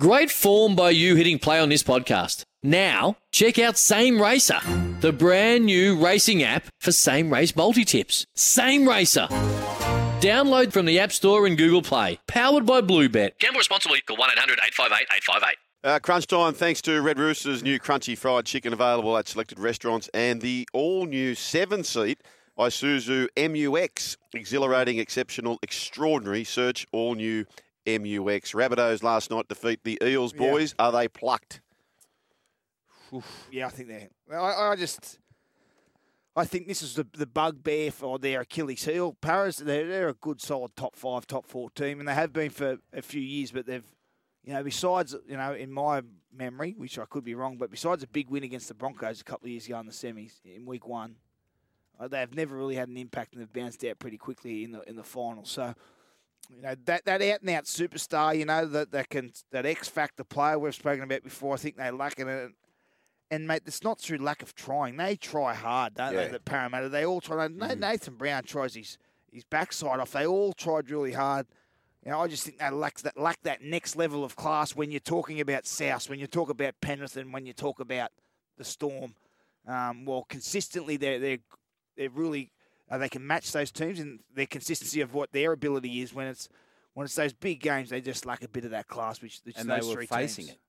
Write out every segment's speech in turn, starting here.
Great form by you hitting play on this podcast. Now, check out Same Racer, the brand new racing app for same race multi tips. Same Racer. Download from the App Store and Google Play. Powered by Bluebet. Gamble responsibly. Call 1 800 858 858. Uh, crunch time, thanks to Red Rooster's new crunchy fried chicken available at selected restaurants and the all new seven seat Isuzu MUX. Exhilarating, exceptional, extraordinary. Search all new MUX. Rabbitohs last night defeat the Eels, Yeah. boys. Are they plucked? Yeah, I think they. Well, I, I just, I think this is the the bugbear for their Achilles heel. Paris, they're, they're a good, solid top five, top four team, and they have been for a few years. But they've, you know, besides, you know, in my memory, which I could be wrong, but besides a big win against the Broncos a couple of years ago in the semis in week one, uh, they've never really had an impact, and they've bounced out pretty quickly in the in the final. So. You know that that out and out superstar, you know that that can that X factor player we've spoken about before. I think they lack in it. And mate, it's not through lack of trying. They try hard, don't Yeah. they? The Parramatta, they all try. Na- Nathan Brown tries his his backside off. They all tried really hard. You know, I just think they lack that lack that next level of class when you're talking about South, when you talk about Penrith, and when you talk about the Storm. Um, well, consistently, they're they're they're really uh, they can match those teams and their consistency of what their ability is when it's when it's those big games. They just lack a bit of that class, which, which and they were facing teams. it.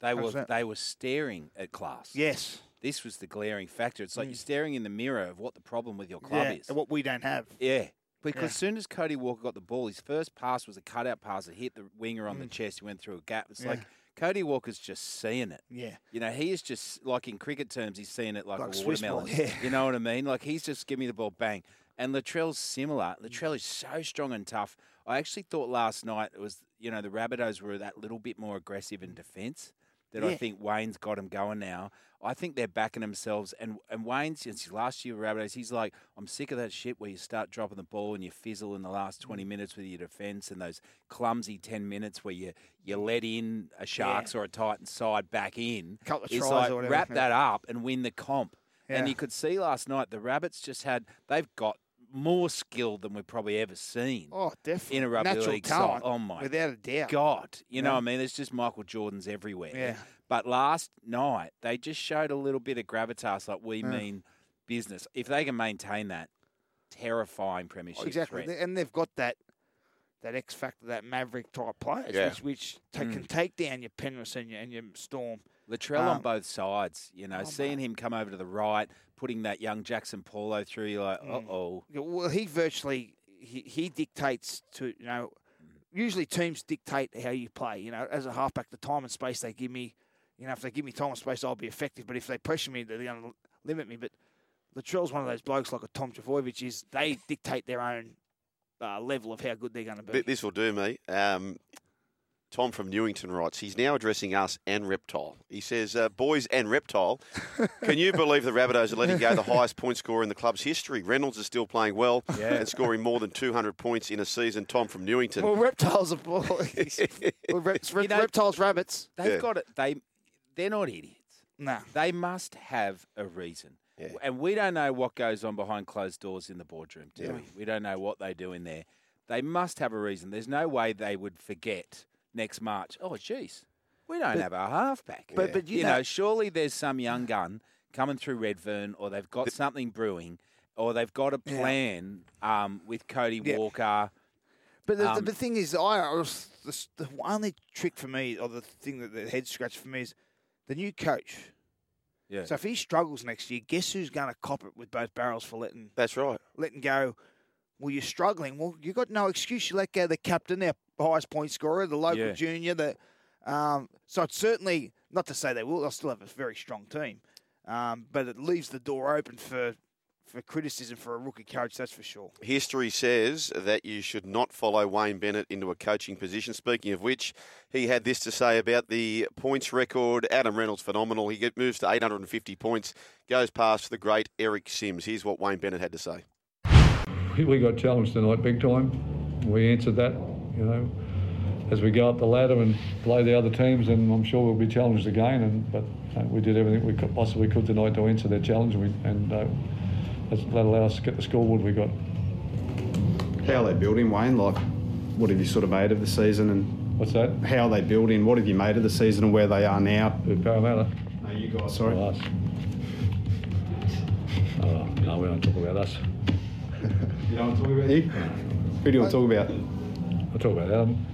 They were 100%. they were staring at class. Yes. This was the glaring factor. It's like Mm. you're staring in the mirror of what the problem with your club Yeah, is. and what we don't have. Yeah. Because Yeah. as soon as Cody Walker got the ball, his first pass was a cutout pass that hit the winger on the Mm. chest. He went through a gap. It's Yeah. like Cody Walker's just seeing it. Yeah. You know, he is just like in cricket terms, he's seeing it like, Like a Swiss ball, watermelon. yeah. You know what I mean? Like he's just giving me the ball, bang. And Latrell's similar. Mm. Latrell is so strong and tough. I actually thought last night it was, you know, the Rabbitohs were that little bit more aggressive in mm. defence. That I think Wayne's got them going now. I think they're backing themselves. And and Wayne, since last year with Rabbitohs, he's like, I'm sick of that shit where you start dropping the ball and you fizzle in the last 20 Mm. minutes with your defence and those clumsy 10 minutes where you, you let in a Sharks or a Titan side back in. Couple of it's tries like, or whatever, wrap that up and win the comp. And you could see last night the Rabbits just had, they've got more skill than we've probably ever seen. Oh, definitely. In a rugby Natural league talent, side. Oh, my without a doubt. God. You know Yeah. what I mean? There's just Michael Jordans everywhere. Yeah. But last night, they just showed a little bit of gravitas, like we Yeah. mean business. If they can maintain that, terrifying premiership Oh, exactly, threat. and they've got that that X factor, that maverick type players, Yeah. which which Mm. can take down your Penrith and your, and your Storm. Latrell on Um, both sides, you know, oh, seeing him come over to the right, putting that young Jaxson Paulo through, you're like, uh oh. Well, he virtually he, he dictates to you know. Usually, teams dictate how you play. You know, as a halfback, the time and space they give me. You know, if they give me time and space, I'll be effective. But if they pressure me, they're going to limit me. But Latrell's one of those blokes like a Tom Trbojevic is they dictate their own uh, level of how good they're going to be. This will do me. Um, Tom from Newington writes, he's now addressing us and Reptile. He says, uh, boys and Reptile, can you believe the Rabbitohs are letting go the highest point scorer in the club's history? Reynolds is still playing well Yeah. and scoring more than 200 points in a season. Tom from Newington. Well, reptiles are boys. well, reps, You know, reptiles, rabbits. They've got it. They, they're not idiots. No. They must have a reason. And we don't know what goes on behind closed doors in the boardroom, do Yeah. we? We don't know what they do in there. They must have a reason. There's no way they would forget next March. Oh, jeez, we don't But- have our halfback. but- but you know, know- surely there's some young gun coming through Redfern, or they've got something brewing, or they've got a Yeah. plan um, with Cody Yeah. Walker. But the, Um, the thing is, I was, the, the only trick for me, or the thing that the head scratch for me is the new coach. Yeah. So if he struggles next year, guess who's going to cop it with both barrels for letting That's right. letting go? Well, you're struggling. Well, you got no excuse. You let go the captain, their highest point scorer, the local Yeah. junior. The um, so it's certainly not to say they will. They'll still have a very strong team, um, but it leaves the door open for for criticism for a rookie coach. That's for sure. History says that you should not follow Wayne Bennett into a coaching position. Speaking of which, he had this to say about the points record. Adam Reynolds, phenomenal. He get, moves to 850 points, goes past the great Eric Simms. Here's what Wayne Bennett had to say. We got challenged tonight big time. We answered that, you know, as we go up the ladder and play the other teams, and I'm sure we'll be challenged again. And but uh, we did everything we could, possibly could tonight to answer their challenge, we, and uh, that's- that allowed us to get the scoreboard we got. How are they building, Wayne? Like, what have you sort of made of the season, and What's that? how are they building? What have you made of the season and where they are now? The Parramatta. No, you guys. Sorry. Or us. Oh, no, we don't talk about us. You don't want to talk about you? Who do you want to talk about? I talk about Adam.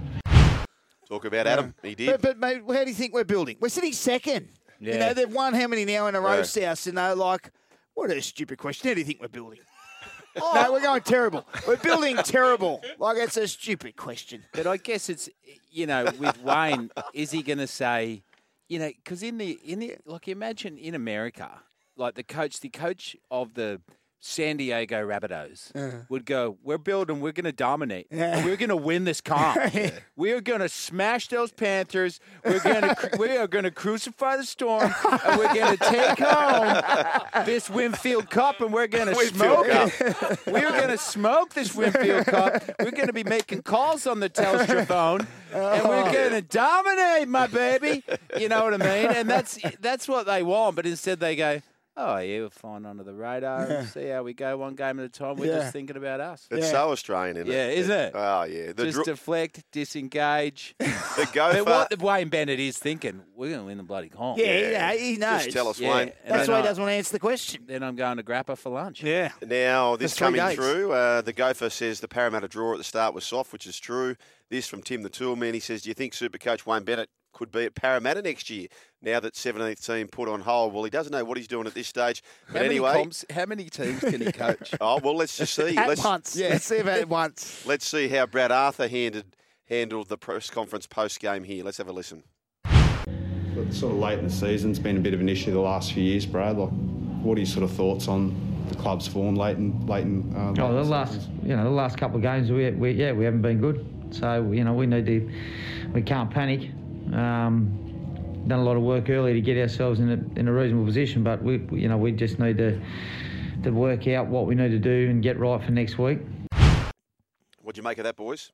Talk about Adam. He did. But, but mate, how do you think we're building? We're sitting second. Yeah. You know, they've won how many now in a row, Yeah. South? You know, like, what a stupid question. How do you think we're building? Oh. No, we're going terrible. We're building terrible. Like, it's a stupid question. But I guess it's you know with Wayne, is he going to say, you know, because in the in the like imagine in America, like the coach, the coach of the San Diego Rabbitohs uh-huh. would go, "We're building, we're going to dominate, and we're going to win this comp. we are going to smash those Panthers. We're going to we are going to crucify the storm, and we're going to take home this Winfield Cup, and we're going to smoke it. We're going to smoke this Winfield Cup. We're going to be making calls on the Telstra phone, and we're oh. going to dominate, my baby. You know what I mean? And that's that's what they want. But instead, they go, "Oh, yeah, we're flying under the radar. and See how we go, one game at a time. We're Yeah. just thinking about us." It's Yeah. so Australian, isn't it? Yeah, isn't it? Oh, yeah. The, just dro- deflect, disengage. the gopher. but what Wayne Bennett is thinking, we're going to win the bloody comp. Yeah, yeah, he knows. Just tell us, Yeah, Wayne. and That's why he doesn't want to answer the question. Then I'm going to Grappa for lunch. Yeah. Now, this coming days. through, uh, the gopher says the Parramatta draw at the start was soft, which is true. This from Tim the Toolman. He says, Do you think Supercoach Wayne Bennett could be at Parramatta next year now that 17th team put on hold? Well, he doesn't know what he's doing at this stage. But How many anyway, comps, how many teams can he coach? oh, well, let's just see. At let's, once. Let's see about once. let's see how Brad Arthur handled, handled the press conference post game here. Let's have a listen. Sort of late in the season, it's been a bit of an issue the last few years, Brad. Like, what are your sort of thoughts on the club's form late in late in? Uh, late Oh, the the last, season? you know, the last couple of games, we, we yeah, we haven't been good. So you know, we need to, we can't panic. Um, done a lot of work early to get ourselves in a, in a reasonable position, but we, we- you know, we just need to to work out what we need to do and get right for next week. What do you make of that, boys?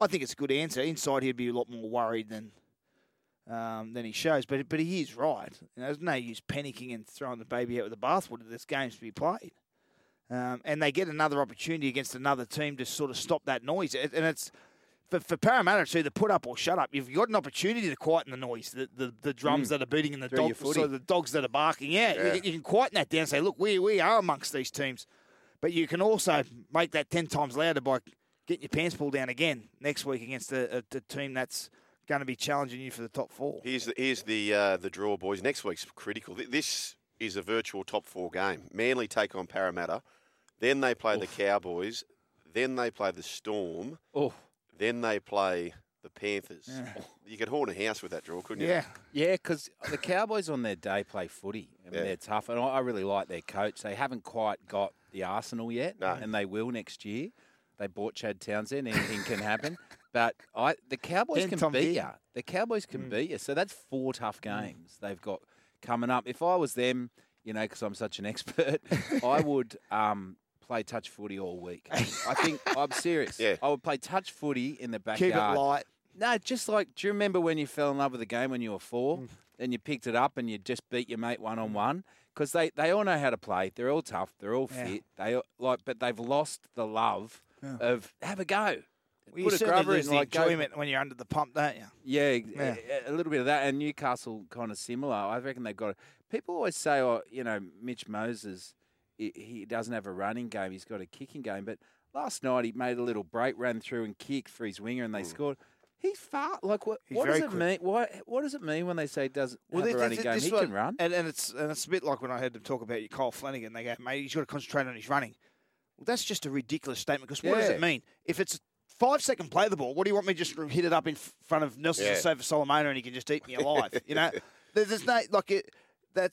I think it's a good answer. Inside, he'd be a lot more worried than um, than he shows. But but he is right. You know, there's no use panicking and throwing the baby out with the bathwater. There's games to be played, um, and they get another opportunity against another team to sort of stop that noise. And it's for, for Parramatta, it's either put up or shut up. You've got an opportunity to quieten the noise, the the, the drums that are beating and the Through dogs, so the dogs that are barking. Yeah, Yeah. You, you can quieten that down. and Say, look, we we are amongst these teams, but you can also make that ten times louder by getting your pants pulled down again next week against a, a, a team that's going to be challenging you for the top four. Here's the, here's the uh, the draw, boys. Next week's critical. This is a virtual top four game. Manly take on Parramatta, then they play the Cowboys, then they play the Storm, Oh, then they play the Panthers. You could horn a house with that draw, couldn't you? Yeah, yeah, because the Cowboys on their day play footy. I mean, Yeah. they're tough, and I, I really like their coach. They haven't quite got the arsenal yet, No. and they will next year. They bought Chad Townsend. Anything can happen. But I, the Cowboys And can Tom beat Dearden. you. The Cowboys can beat you. So that's four tough games they've got coming up. If I was them, you know, because I'm such an expert, I would um, play touch footy all week. I think I'm serious. Yeah. I would play touch footy in the backyard. keep it light. No, just like, do you remember when you fell in love with the game when you were four Mm. and you picked it up and you just beat your mate one on one? Because they, they all know how to play. They're all tough. They're all Yeah. fit. They like, but they've lost the love of have a go. Well, you Put a certainly grubber in, the like, go- enjoyment when you're under the pump, don't you? Yeah, Yeah. A, a little bit of that. And Newcastle kind of similar. I reckon they've got. it. People always say, oh, you know, Mitch Moses, he, he doesn't have a running game. He's got a kicking game. But last night he made a little break, ran through and kicked for his winger, and they hmm. scored. He's far. Like what? He's what does it quick. mean? What What does it mean when they say doesn't have this- a running this- game? this He one- can run. and, and it's and it's a bit like when I heard them talk about you, Kyle Flanagan. They go, mate, he's got to concentrate on his running. Well, that's just a ridiculous statement because what does it mean? If it's five second play the ball, what do you want me to just hit it up in front of Nelson Yeah. Sofa Solomona and he can just eat me alive? you know, there's no like it that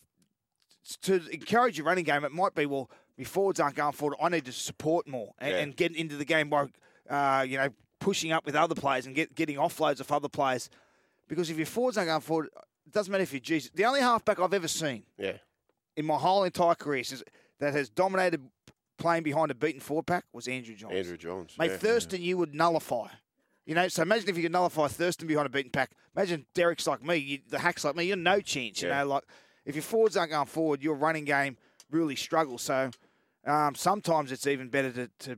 to encourage your running game. It might be well. my forwards aren't going forward. I need to support more and, Yeah. and get into the game by, uh, you know, pushing up with other players and get, getting offloads of other players. Because if your forwards aren't going forward, it doesn't matter if you're Jesus. The only halfback I've ever seen Yeah. in my whole entire career that has dominated playing behind a beaten forward pack was Andrew Johns. Andrew Johns. Mate, yeah. Thurston, you would nullify. You know, so imagine if you could nullify Thurston behind a beaten pack. Imagine Derek's like me, you, the hacks like me. You're no chance. You Yeah. know, like if your forwards aren't going forward, your running game really struggles. So um, sometimes it's even better to, to,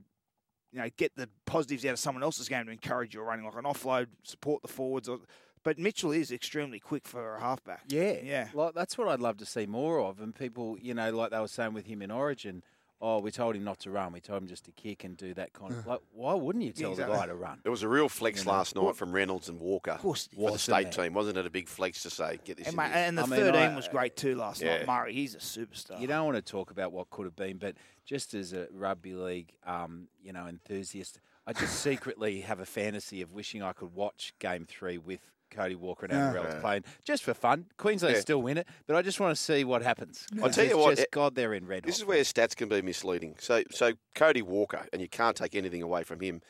you know, get the positives out of someone else's game to encourage your running, like an offload, support the forwards. Or, but Mitchell is extremely quick for a halfback. Yeah, Yeah. Like that's what I'd love to see more of. And people, you know, like they were saying with him in Origin, oh, we told him not to run. We told him just to kick and do that kind of. Like, why wouldn't you tell exactly. the guy to run? It was a real flex You know. last night from Reynolds and Walker Of course, for the state it? team, wasn't it? A big flex to say, get this And, in mate, and the I mean, 13 I- was great too last Yeah. night. Murray, he's a superstar. You don't want to talk about what could have been, but just as a rugby league, um, you know, enthusiast, I just secretly have a fantasy of wishing I could watch Game Three with Cody Walker and Adam Reynolds playing just for fun. Queensland Yeah. still win it, but I just want to see what happens. I'll tell you It's what, just God, they're in red. This hot is where stats can be misleading. So, so Cody Walker, and you can't take anything away from him.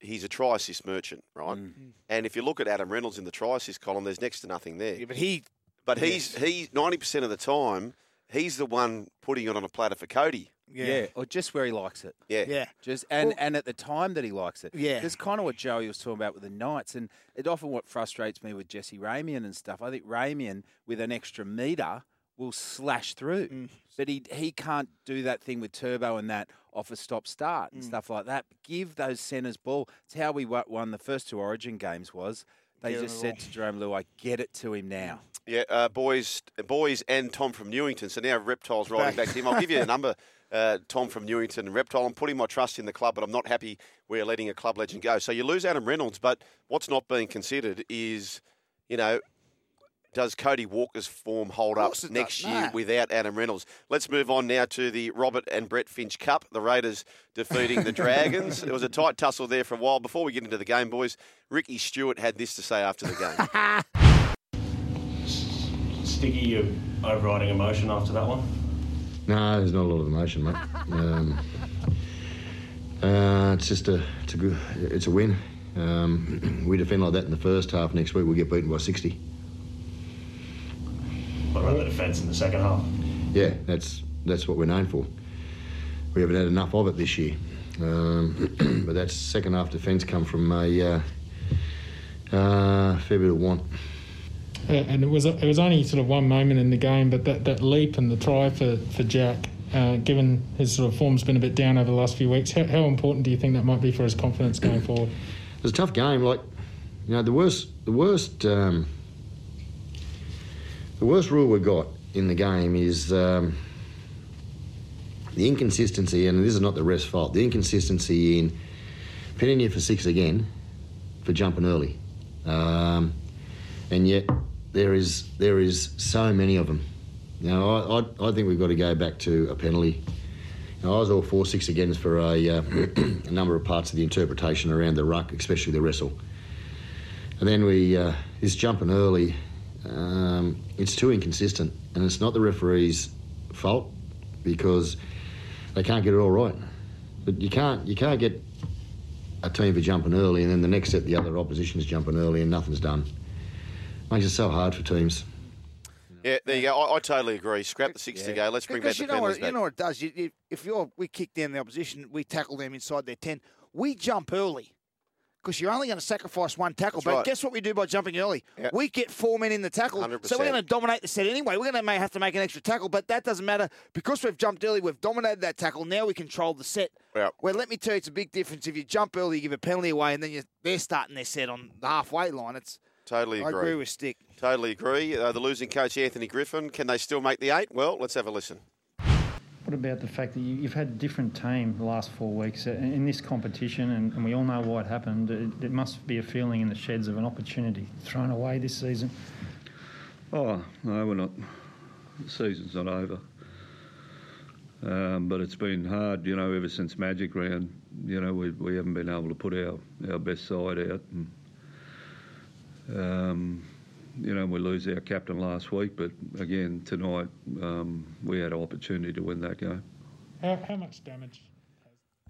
He's a try assist merchant, right? Mm. Mm. And if you look at Adam Reynolds in the try assist column, there's next to nothing there. Yeah, but he But he's he's ninety percent of the time he's the one putting it on a platter for Cody. Yeah. or just where he likes it. Yeah, Yeah. Just and, Well- and at the time that he likes it. Yeah. That's kind of what Joey was talking about with the Knights. And it often what frustrates me with Jesse Ramien and stuff. I think Ramien with an extra meter will slash through. Mm. But he he can't do that thing with turbo and that off a stop start Mm. and stuff like that. Give those centres ball. It's how we won the first two origin games was they Get just said to Jarome Luai, get it to him now. yeah. Uh, boys, boys, and Tom from Newington. So now Reptile's riding Back. back to him. I'll give you a number. Uh, Tom from Newington and Reptile. I'm putting my trust in the club, but I'm not happy we're letting a club legend go. So you lose Adam Reynolds, but what's not being considered is, you know, does Cody Walker's form hold up next does. year No. without Adam Reynolds? Let's move on now to the Robert and Brett Finch Cup. The Raiders defeating the Dragons. it was a tight tussle there for a while. Before we get into the game, boys, Ricky Stuart had this to say after the game. Sticky, your overriding emotion after that one? No, there's not a lot of emotion, mate. Um, uh, it's just a, it's a good, it's a win. Um, we defend like that in the first half. Next week we'll get beaten by 60. What about the defence in the second half? Yeah, that's that's what we're known for. We haven't had enough of it this year. Um, but that second half defence come from a uh, uh, fair bit of want. Uh, and it was it was only sort of one moment in the game, but that, that leap and the try for for Jack, uh, given his sort of form's been a bit down over the last few weeks, how, how important do you think that might be for his confidence going forward? It was a tough game. Like, you know, the worst, the worst, um, the worst rule we got in the game is um, the inconsistency, and this is not the ref's fault. The inconsistency in pinning you for six again for jumping early, um, and yet there is there is so many of them. Now I, I, I think we've got to go back to a penalty. I was all for six agains for a, uh, a number of parts of the interpretation around the ruck, especially the wrestle. And then we, uh, this jumping early, um, it's too inconsistent, and it's not the referee's fault because they can't get it all right. But you can't, you can't get a team for jumping early, and then the next set the other opposition's jumping early, and nothing's done. Makes it so hard for teams. yeah, there you go. I, I totally agree. Scrap the six to go. Let's bring back Because the you know what penalties you know what it does. You, you, if you're we kick down the opposition, we tackle them inside their ten. We jump early because you're only going to sacrifice one tackle. That's but right. guess what we do by jumping early? Yeah. We get four men in the tackle, so 100%. we're going to dominate the set anyway. We're going to may have to make an extra tackle, but that doesn't matter because we've jumped early. We've dominated that tackle. Now we control the set. Yeah. Well, let me tell you, it's a big difference if you jump early, you give a penalty away, and then you, they're starting their set on the halfway line. It's Totally I agree. agree with Stick. Totally agree. Uh, the losing coach, Anthony Griffin, can they still make the eight? Well, let's have a listen. What about the fact that you, you've had a different team the last four weeks uh, in this competition, and, and we all know why it happened? It, it must be a feeling in the sheds of an opportunity thrown away this season. Oh, no, we're not. The season's not over. Um, but it's been hard, you know, ever since Magic round. You know, we, we haven't been able to put our, our best side out. And, um, you know, we lose our captain last week, but again, tonight um, we had an opportunity to win that game. How, how much damage?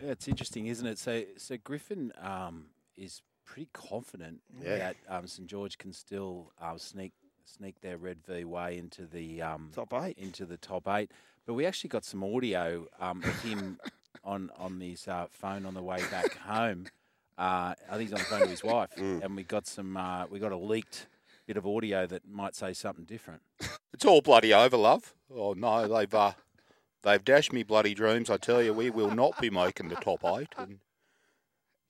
Yeah, it's interesting, isn't it? So, so Griffin um, is pretty confident Yeah. that um, St George can still um, sneak sneak their red V way into the um, Top eight. into the top eight. But we actually got some audio um, of him on on his uh, phone on the way back home. Uh, I think he's on the phone to his wife, and we got some. Uh, we got a leaked bit of audio that might say something different. It's all bloody over, love. Oh no, they've uh, they've dashed me bloody dreams. I tell you, we will not be making the top eight. And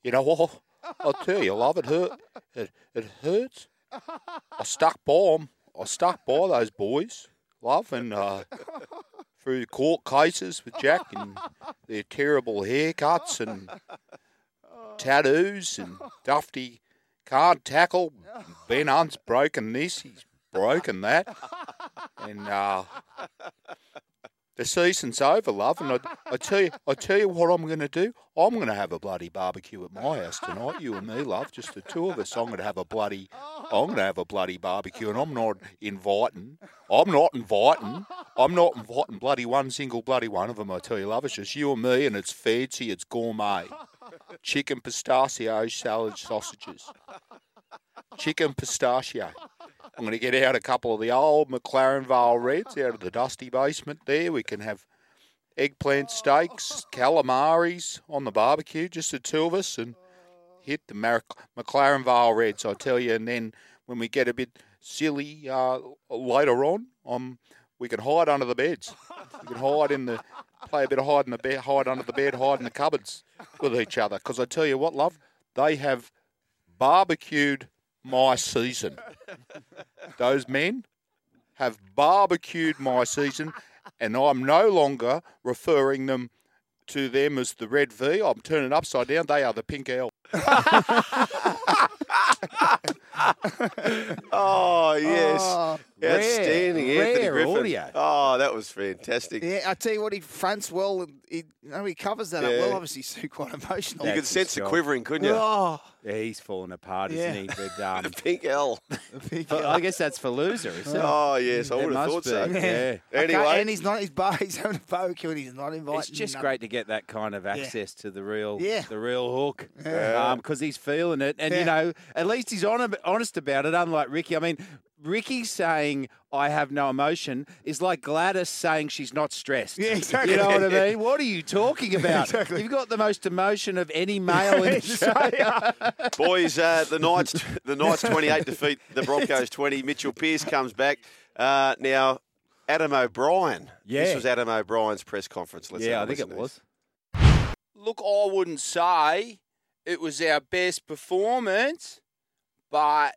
you know what? I'll tell you, love, it hurt. It it hurts. I stuck by 'em. I stuck by those boys, love, and uh, through court cases with Jack and their terrible haircuts and tattoos and Dufty can't tackle. Ben Hunt's broken this. He's broken that. And uh, the season's over, love. And I, I tell you, I tell you what I'm going to do. I'm going to have a bloody barbecue at my house tonight. You and me, love, just the two of us. I'm going to have a bloody, I'm going to have a bloody barbecue, and I'm not inviting. I'm not inviting. I'm not inviting bloody one single bloody one of them. I tell you, love. It's just you and me, and it's fancy. It's gourmet. Chicken pistachio salad sausages. Chicken pistachio. I'm going to get out a couple of the old McLaren Vale Reds out of the dusty basement there. We can have eggplant steaks, calamaris on the barbecue, just the two of us, and hit the Mar- McLaren Vale Reds, I tell you. And then when we get a bit silly uh, later on, um, we can hide under the beds. We can hide in the, play a bit of hide in the bed, hide under the bed, hide in the cupboards with each other. Because I tell you what, love, they have barbecued my season. Those men have barbecued my season, and I'm no longer referring them to them as the red V. I'm turning upside down. They are the pink L. Oh yes, Oh, outstanding, rare, Anthony rare Griffin. audio. Oh, that was fantastic. Yeah, I tell you what, he fronts well and he, you know, he covers that up well. Obviously, Sue quite emotional. You could sense his the quivering, couldn't you? Oh, Yeah, he's falling apart, Yeah. isn't he? But um, The pink L. I guess that's for loser, isn't it? Oh yes, I It would have must thought so. yeah. Anyway, and he's not. He's bar. He's having a barbecue and he's not inviting. It's just none- great to get that kind of access to the real, Yeah. the real hook, Yeah. because he's feeling it, and Yeah. you know, at least he's on, honest about it. Unlike Ricky, I mean, Ricky saying I have no emotion is like Gladys saying she's not stressed. Yeah, exactly. You know what I mean? What are you talking about? Exactly. You've got the most emotion of any male in Australia. boys, uh, the Knights, the Knights twenty-eight defeat the Broncos twenty. Mitchell Pearce comes back uh, now. Adam O'Brien. Yeah. this was Adam O'Brien's press conference. Let's yeah, I think it listen was. Look, I wouldn't say it was our best performance, but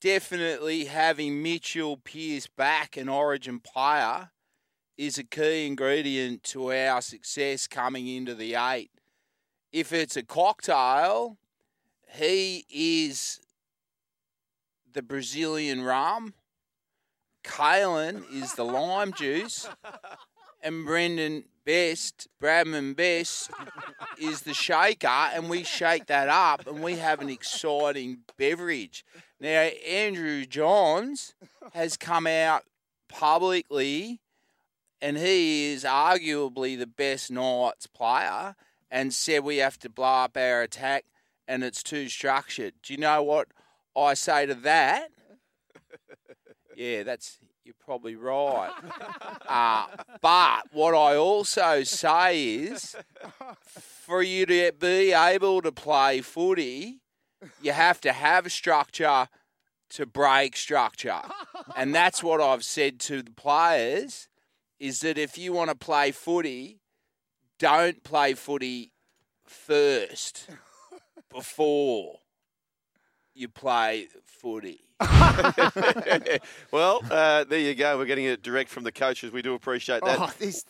definitely having Mitchell Pearce back, an origin player, is a key ingredient to our success coming into the eight. If it's a cocktail, he is the Brazilian rum. Kalyn is the lime juice. And Brendan Best, Bradman Best, is the shaker, and we shake that up, and we have an exciting beverage. Now, Andrew Johns has come out publicly, and he is arguably the best Knights player, and said we have to blow up our attack, and it's too structured. Do you know what I say to that? Yeah, that's probably right. Uh, but what I also say is, for you to be able to play footy, you have to have structure to break structure, and that's what I've said to the players: is that if you want to play footy, don't play footy first before you play footy. well, uh, there you go. We're getting it direct from the coaches. We do appreciate that. Oh, this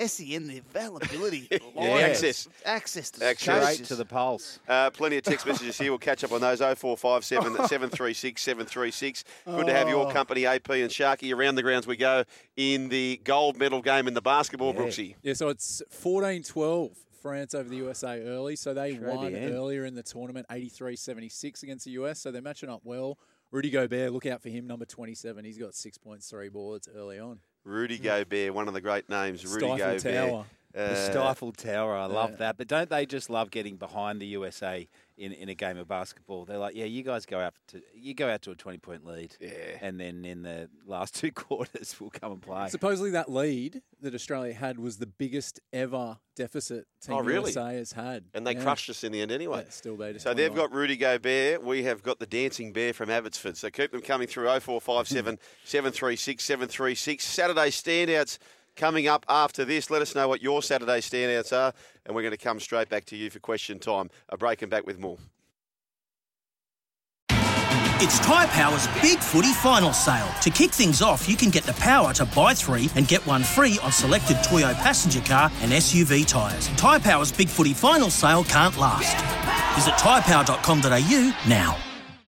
SEN, the availability, Yeah. Access. access to Access. coaches. Straight to the pulse. Uh, plenty of text messages here. We'll catch up on those. 0457 736 736. Good to have your Oh. company, AP and Sharky. Around the grounds we go in the gold medal game in the basketball, Brooksy. Yeah, so it's 14 12 France over the USA early. So they Shred won the earlier in the tournament 83 76 against the US. So they're matching up well. Rudy Gobert, look out for him, number 27. He's got six points, three boards early on. Rudy Gobert, one of the great names. Rudy Stifle Gobert. Tower. Uh, the stifled tower, I love that. But don't they just love getting behind the USA in, in a game of basketball? They're like, yeah, you guys go out to you go out to a twenty point lead, yeah, and then in the last two quarters we'll come and play. Supposedly that lead that Australia had was the biggest ever deficit Team Oh, really? USA has had. And they Yeah. crushed us in the end anyway. Yeah, still beat us So they've 21. got Rudy Gobert. We have got the dancing bear from Abbotsford. So keep them coming through 0457 736 736. Saturday standouts coming up after this. Let us know what your Saturday standouts are, and we're going to come straight back to you for question time. A break and back with more. It's Tyre Power's Big Footy Final Sale. To kick things off, you can get the power to buy three and get one free on selected Toyo passenger car and SUV tyres. Tyre Power's Big Footy Final Sale can't last. Visit tyrepower.com.au now.